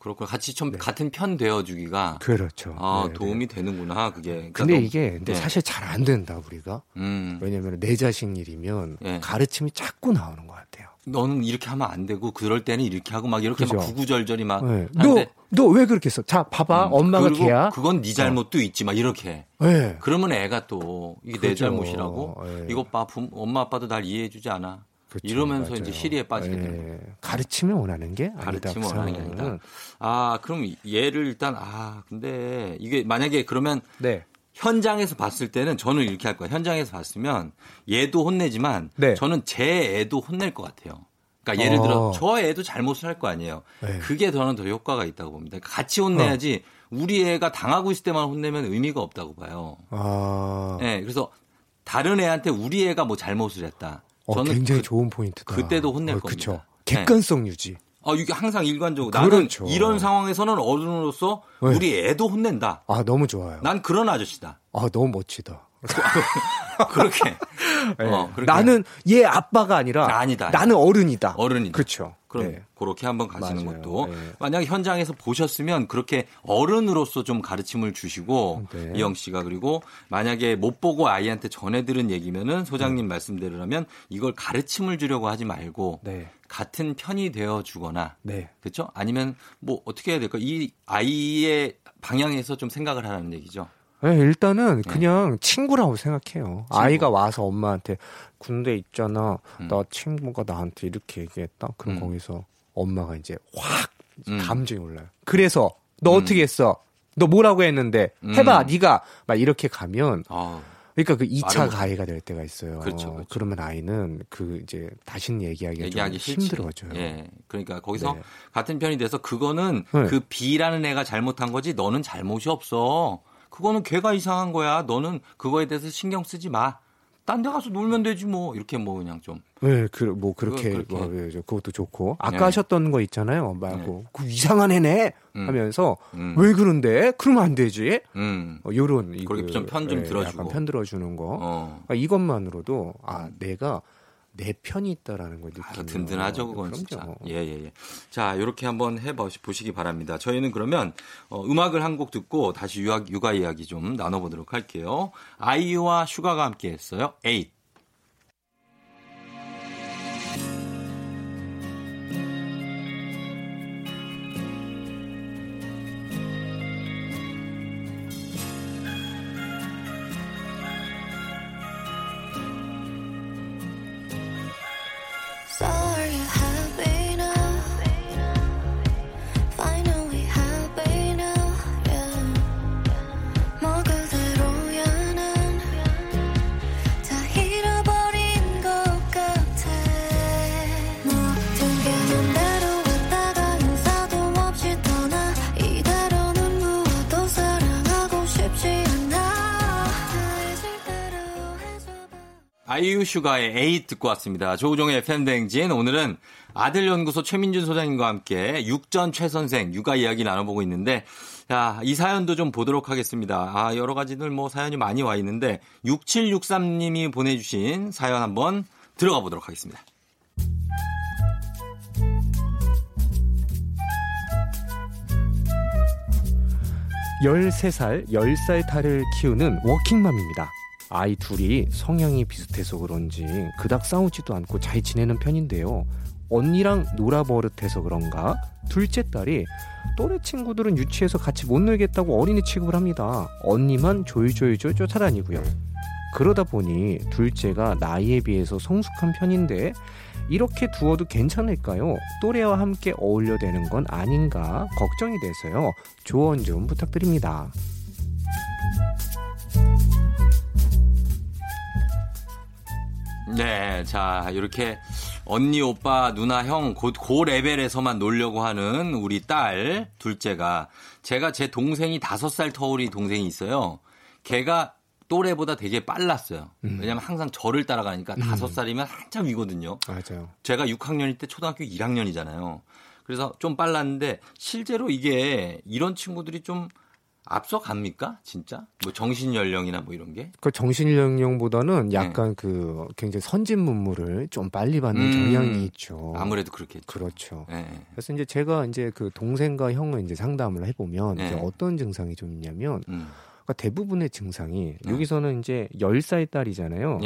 그렇구나. 같이 좀 같은 편 되어 주기가 그렇죠. 아, 네, 네. 도움이 되는구나, 그게. 그러니까 근데 너무- 이게 근데 네. 사실 잘 안 된다 우리가 음. 왜냐면 내 자식 일이면 네. 가르침이 자꾸 나오는 것 같아요. 너는 이렇게 하면 안 되고 그럴 때는 이렇게 하고 막 이렇게 막 그죠. 구구절절이 막 네. 너너 왜 그렇게 했어? 자 봐봐 음, 엄마가 그리고 걔야. 그건 네 잘못도 있지 막 이렇게. 네. 그러면 애가 또 이게 내 그죠. 잘못이라고 예. 이것 봐 부- 엄마 아빠도 날 이해해주지 않아. 그쵸, 이러면서 맞아요. 이제 시리에 빠지게 예. 되는 거예요. 가르침을 원하는 게 아니다. 가르침을 그 원하는 게. 아니다. 아 그럼 얘를 일단 아 근데 이게 만약에 그러면 네. 현장에서 봤을 때는 저는 이렇게 할 거예요. 현장에서 봤으면 얘도 혼내지만 네. 저는 제 애도 혼낼 것 같아요. 그러니까 예를 들어 어. 저 애도 잘못을 할 거 아니에요. 네. 그게 저는 더 효과가 있다고 봅니다. 같이 혼내야지 우리 애가 당하고 있을 때만 혼내면 의미가 없다고 봐요. 아, 네, 그래서 다른 애한테 우리 애가 뭐 잘못을 했다. 어, 저는 굉장히 그, 좋은 포인트다. 그때도 혼낼 어, 겁니다. 그쵸. 객관성 유지. 어, 이게 항상 일관적으로 나는 그렇죠. 이런 상황에서는 어른으로서 네. 우리 애도 혼낸다. 아, 너무 좋아요. 난 그런 아저씨다. 아, 너무 멋지다. 그렇게. 예. 어, 그렇게. 나는 얘 아빠가 아니라 아니다. 나는 어른이다. 어른이다. 그렇죠. 그럼 네. 그렇게 한번 가시는 맞아요. 것도 네. 만약 현장에서 보셨으면 그렇게 어른으로서 좀 가르침을 주시고 네. 이영 씨가 그리고 만약에 못 보고 아이한테 전해 들은 얘기면은 소장님 네. 말씀대로라면 이걸 가르침을 주려고 하지 말고 네. 같은 편이 되어 주거나 네. 그렇죠? 아니면 뭐 어떻게 해야 될까? 이 아이의 방향에서 좀 생각을 하라는 얘기죠. 네, 일단은 그냥 친구라고 생각해요. 친구. 아이가 와서 엄마한테 군대 있잖아. 음. 나 친구가 나한테 이렇게 얘기했다. 그럼 음. 거기서 엄마가 이제 확 음. 감정이 올라요. 그래서 너 음. 어떻게 했어? 너 뭐라고 했는데 음. 해봐 네가 막 이렇게 가면 아, 그러니까 그 말을 2차 못해. 가해가 될 때가 있어요. 그렇죠, 그렇죠. 그러면 아이는 그 이제 다시는 얘기하기가 얘기하기 좀. 힘들어져요. 예. 그러니까 거기서 네. 같은 편이 돼서 그거는 네. 그 B라는 애가 잘못한 거지 너는 잘못이 없어. 그거는 걔가 이상한 거야. 너는 그거에 대해서 신경 쓰지 마. 딴 데 가서 놀면 되지 뭐. 이렇게 뭐 그냥 좀. 네, 그, 뭐, 그렇게, 그렇게. 뭐, 그것도 좋고. 아까 네. 하셨던 거 있잖아요. 말고, 그 이상한 애네! 음. 하면서, 음. 왜 그런데? 그러면 안 되지? 음. 어, 요런, 그렇게 좀편좀 예, 들어주고. 약간 편 들어주는 거. 어. 아, 이것만으로도, 아, 내가 내 편이 있다라는 걸 아, 느끼면. 든든하죠, 그건 그럼요. 진짜. 예, 예, 예. 자, 이렇게 한번 해 보시기 바랍니다. 저희는 그러면 어, 음악을 한 곡 듣고 다시 유학, 육아 이야기 좀 나눠보도록 할게요. 아이유와 슈가가 함께 했어요. 에잇. 아이유 슈가의 에잇 듣고 왔습니다. 조우종의 FM 댕진. 오늘은 아들연구소 최민준 소장님과 함께 육전 최 선생 육아 이야기 나눠보고 있는데, 자, 이 사연도 좀 보도록 하겠습니다. 아, 여러 가지들 뭐 사연이 많이 와 있는데, 6763님이 보내주신 사연 한번 들어가 보도록 하겠습니다. 13살, 10살 딸을 키우는 워킹맘입니다. 아이 둘이 성향이 비슷해서 그런지 그닥 싸우지도 않고 잘 지내는 편인데요. 언니랑 놀아버릇해서 그런가 둘째 딸이 또래 친구들은 유치해서 같이 못 놀겠다고 어린이 취급을 합니다. 언니만 조이조이조 쫓아다니고요. 그러다 보니 둘째가 나이에 비해서 성숙한 편인데 이렇게 두어도 괜찮을까요? 또래와 함께 어울려 되는 건 아닌가 걱정이 돼서요. 조언 좀 부탁드립니다. 네, 자, 이렇게 언니, 오빠, 누나, 형, 고, 고 레벨에서만 놀려고 하는 우리 딸, 둘째가, 제가 제 동생이 다섯 살 터울이 동생이 있어요. 걔가 또래보다 되게 빨랐어요. 왜냐면 항상 저를 따라가니까 다섯 살이면 한참 위거든요. 맞아요. 제가 6학년일 때 초등학교 1학년이잖아요. 그래서 좀 빨랐는데 실제로 이게 이런 친구들이 좀 앞서갑니까? 진짜? 뭐 정신 연령이나 뭐 이런 게? 그 정신연령보다는 약간 그 굉장히 선진 문물을 좀 빨리 받는 음, 경향이 있죠. 아무래도 그렇겠죠. 그렇죠. 예. 그래서 이제 제가 이제 그 동생과 형을 이제 상담을 해보면 네. 이제 어떤 증상이 좀 있냐면 음. 그러니까 대부분의 증상이 네. 여기서는 이제 10살 딸이잖아요.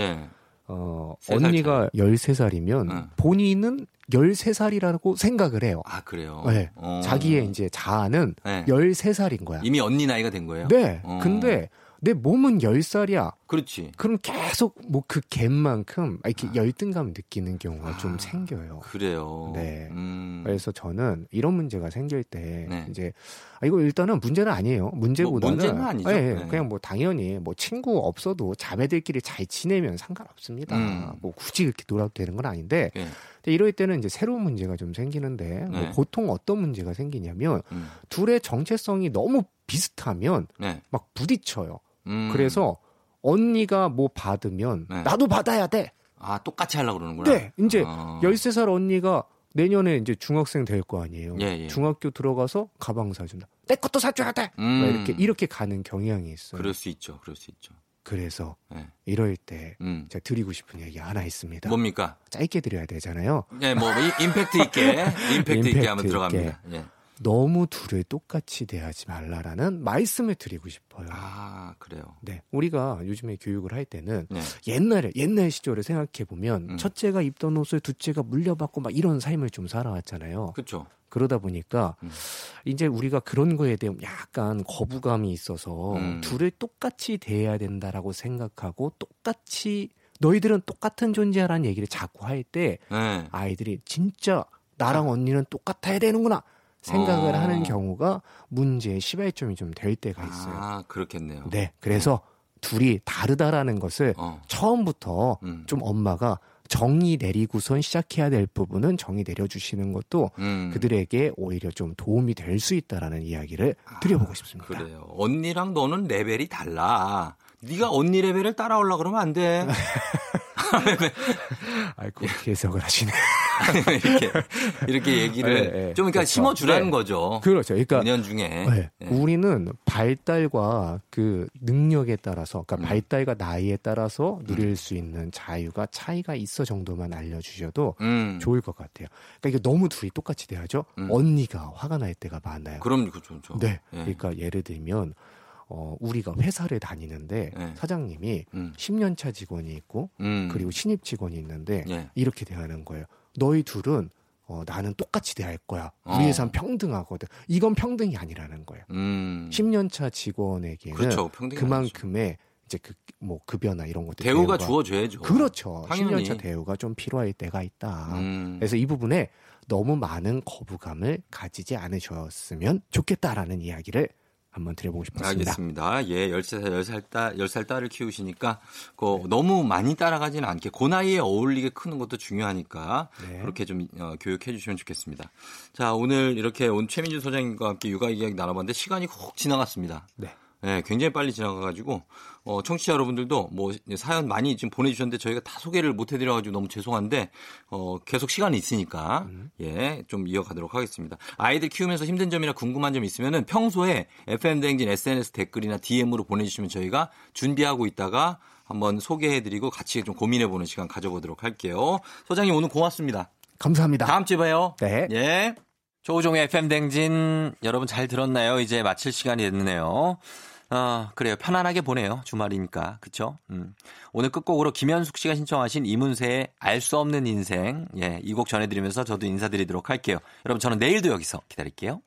예. 어, 언니가 13살이면 응. 본인은 13살이라고 생각을 해요. 아, 그래요? 네. 어. 자기의 이제 자아는 네. 13살인 거야. 이미 언니 나이가 된 거예요? 네. 어. 근데 내 몸은 10살이야. 그렇지. 그럼 계속 뭐 그 갭만큼 이렇게 열등감 느끼는 경우가 아. 좀 생겨요. 그래요. 네. 음. 그래서 저는 이런 문제가 생길 때 네. 이제 아 이거 일단은 문제는 아니에요. 문제보다는 뭐 문제는 아니죠. 예, 예. 네. 그냥 뭐 당연히 뭐 친구 없어도 자매들끼리 잘 지내면 상관없습니다. 음. 뭐 굳이 이렇게 놀아도 되는 건 아닌데 예. 근데 이럴 때는 이제 새로운 문제가 좀 생기는데 뭐 네. 보통 어떤 문제가 생기냐면 음. 둘의 정체성이 너무 비슷하면 네. 막 부딪혀요. 음. 그래서 언니가 뭐 받으면 네. 나도 받아야 돼. 아, 똑같이 하려고 그러는구나. 네. 이제 아. 13살 언니가 내년에 이제 중학생 될 거 아니에요. 예, 예. 중학교 들어가서 가방 사준다. 내 것도 사줘야 돼. 음. 막 이렇게 이렇게 가는 경향이 있어요. 그럴 수 있죠. 그럴 수 있죠. 그래서 네. 이럴 때 음. 제가 드리고 싶은 얘기 하나 있습니다. 뭡니까? 짧게 드려야 되잖아요. 네, 뭐 이- 임팩트 있게 임팩트 있게 임팩트 한번 있게. 들어갑니다. 예. 너무 둘을 똑같이 대하지 말라라는 말씀을 드리고 싶어요. 아, 그래요. 네, 우리가 요즘에 교육을 할 때는 네. 옛날에 옛날 시절을 생각해 보면 음. 첫째가 입던 옷을 둘째가 물려받고 막 이런 삶을 좀 살아왔잖아요. 그렇죠. 그러다 보니까 음. 이제 우리가 그런 거에 대한 약간 거부감이 있어서 음. 둘을 똑같이 대해야 된다라고 생각하고 똑같이 너희들은 똑같은 존재라는 얘기를 자꾸 할때 네. 아이들이 진짜 나랑 언니는 똑같아야 되는구나 생각을 어. 하는 경우가 문제의 시발점이 좀 될 때가 있어요. 아, 그렇겠네요. 네, 그래서 둘이 다르다라는 것을 어. 처음부터 음. 좀 엄마가 정의 내리고선 시작해야 될 부분은 정의 내려주시는 것도 음. 그들에게 오히려 좀 도움이 될 수 있다라는 이야기를 드려보고 싶습니다. 아, 그래요. 언니랑 너는 레벨이 달라. 네가 언니 레벨을 따라오려 그러면 안 돼. 아, 그렇게 해석을 하시네. 이렇게 이렇게 얘기를 네, 네. 좀 그러니까 그렇죠. 심어주라는 네. 거죠. 그렇죠. 그러니까 은연 중에. 네. 네. 우리는 발달과 그 능력에 따라서, 그러니까 음. 발달과 나이에 따라서 누릴 수 있는 자유가 차이가 있어 정도만 알려주셔도 음. 좋을 것 같아요. 그러니까 이게 너무 둘이 똑같이 돼야죠. 음. 언니가 화가 날 때가 많아요. 그럼 그렇죠. 그렇죠. 네. 예. 그러니까 예를 들면 어, 우리가 회사를 다니는데 네. 사장님이 음. 10년 차 직원이 있고 음. 그리고 신입 직원이 있는데 예. 이렇게 대하는 거예요. 너희 둘은 어, 나는 똑같이 대할 거야. 우리 어. 회사는 평등하거든. 이건 평등이 아니라는 거예요. 음. 10년 차 직원에게는 그렇죠. 그만큼의 이제 그 뭐 급여나 이런 것들 대우가 대우가- 주어져야죠. 그렇죠. 당연히. 10년 차 대우가 좀 필요할 때가 있다. 음. 그래서 이 부분에 너무 많은 거부감을 가지지 않으셨으면 좋겠다라는 이야기를 한번 드려보고 싶었습니다. 알겠습니다. 예, 13살, 10살 딸, 10살 딸을 키우시니까, 그, 너무 많이 따라가지는 않게, 그 나이에 어울리게 크는 것도 중요하니까, 네. 그렇게 좀, 어, 교육해 주시면 좋겠습니다. 자, 오늘 이렇게 온 최민주 소장님과 함께 육아 이야기 나눠봤는데, 시간이 훅 지나갔습니다. 네. 네, 굉장히 빨리 지나가가지고, 어, 청취자 여러분들도 뭐, 사연 많이 지금 보내주셨는데, 저희가 다 소개를 못 해드려가지고 너무 죄송한데, 어, 계속 시간이 있으니까, 예, 좀 이어가도록 하겠습니다. 아이들 키우면서 힘든 점이나 궁금한 점 있으면은 평소에 FM대행진 SNS 댓글이나 DM으로 보내주시면 저희가 준비하고 있다가 한번 소개해드리고 같이 좀 고민해보는 시간 가져보도록 할게요. 소장님 오늘 고맙습니다. 감사합니다. 다음 주에 봐요. 네. 예. 조우종의 FM 댕진 여러분 잘 들었나요? 이제 마칠 시간이 됐네요. 어, 그래요. 편안하게 보내요. 주말이니까. 그쵸? 음. 오늘 끝곡으로 김현숙 씨가 신청하신 이문세의 알 수 없는 인생. 예, 이 곡 전해드리면서 저도 인사드리도록 할게요. 여러분, 저는 내일도 여기서 기다릴게요.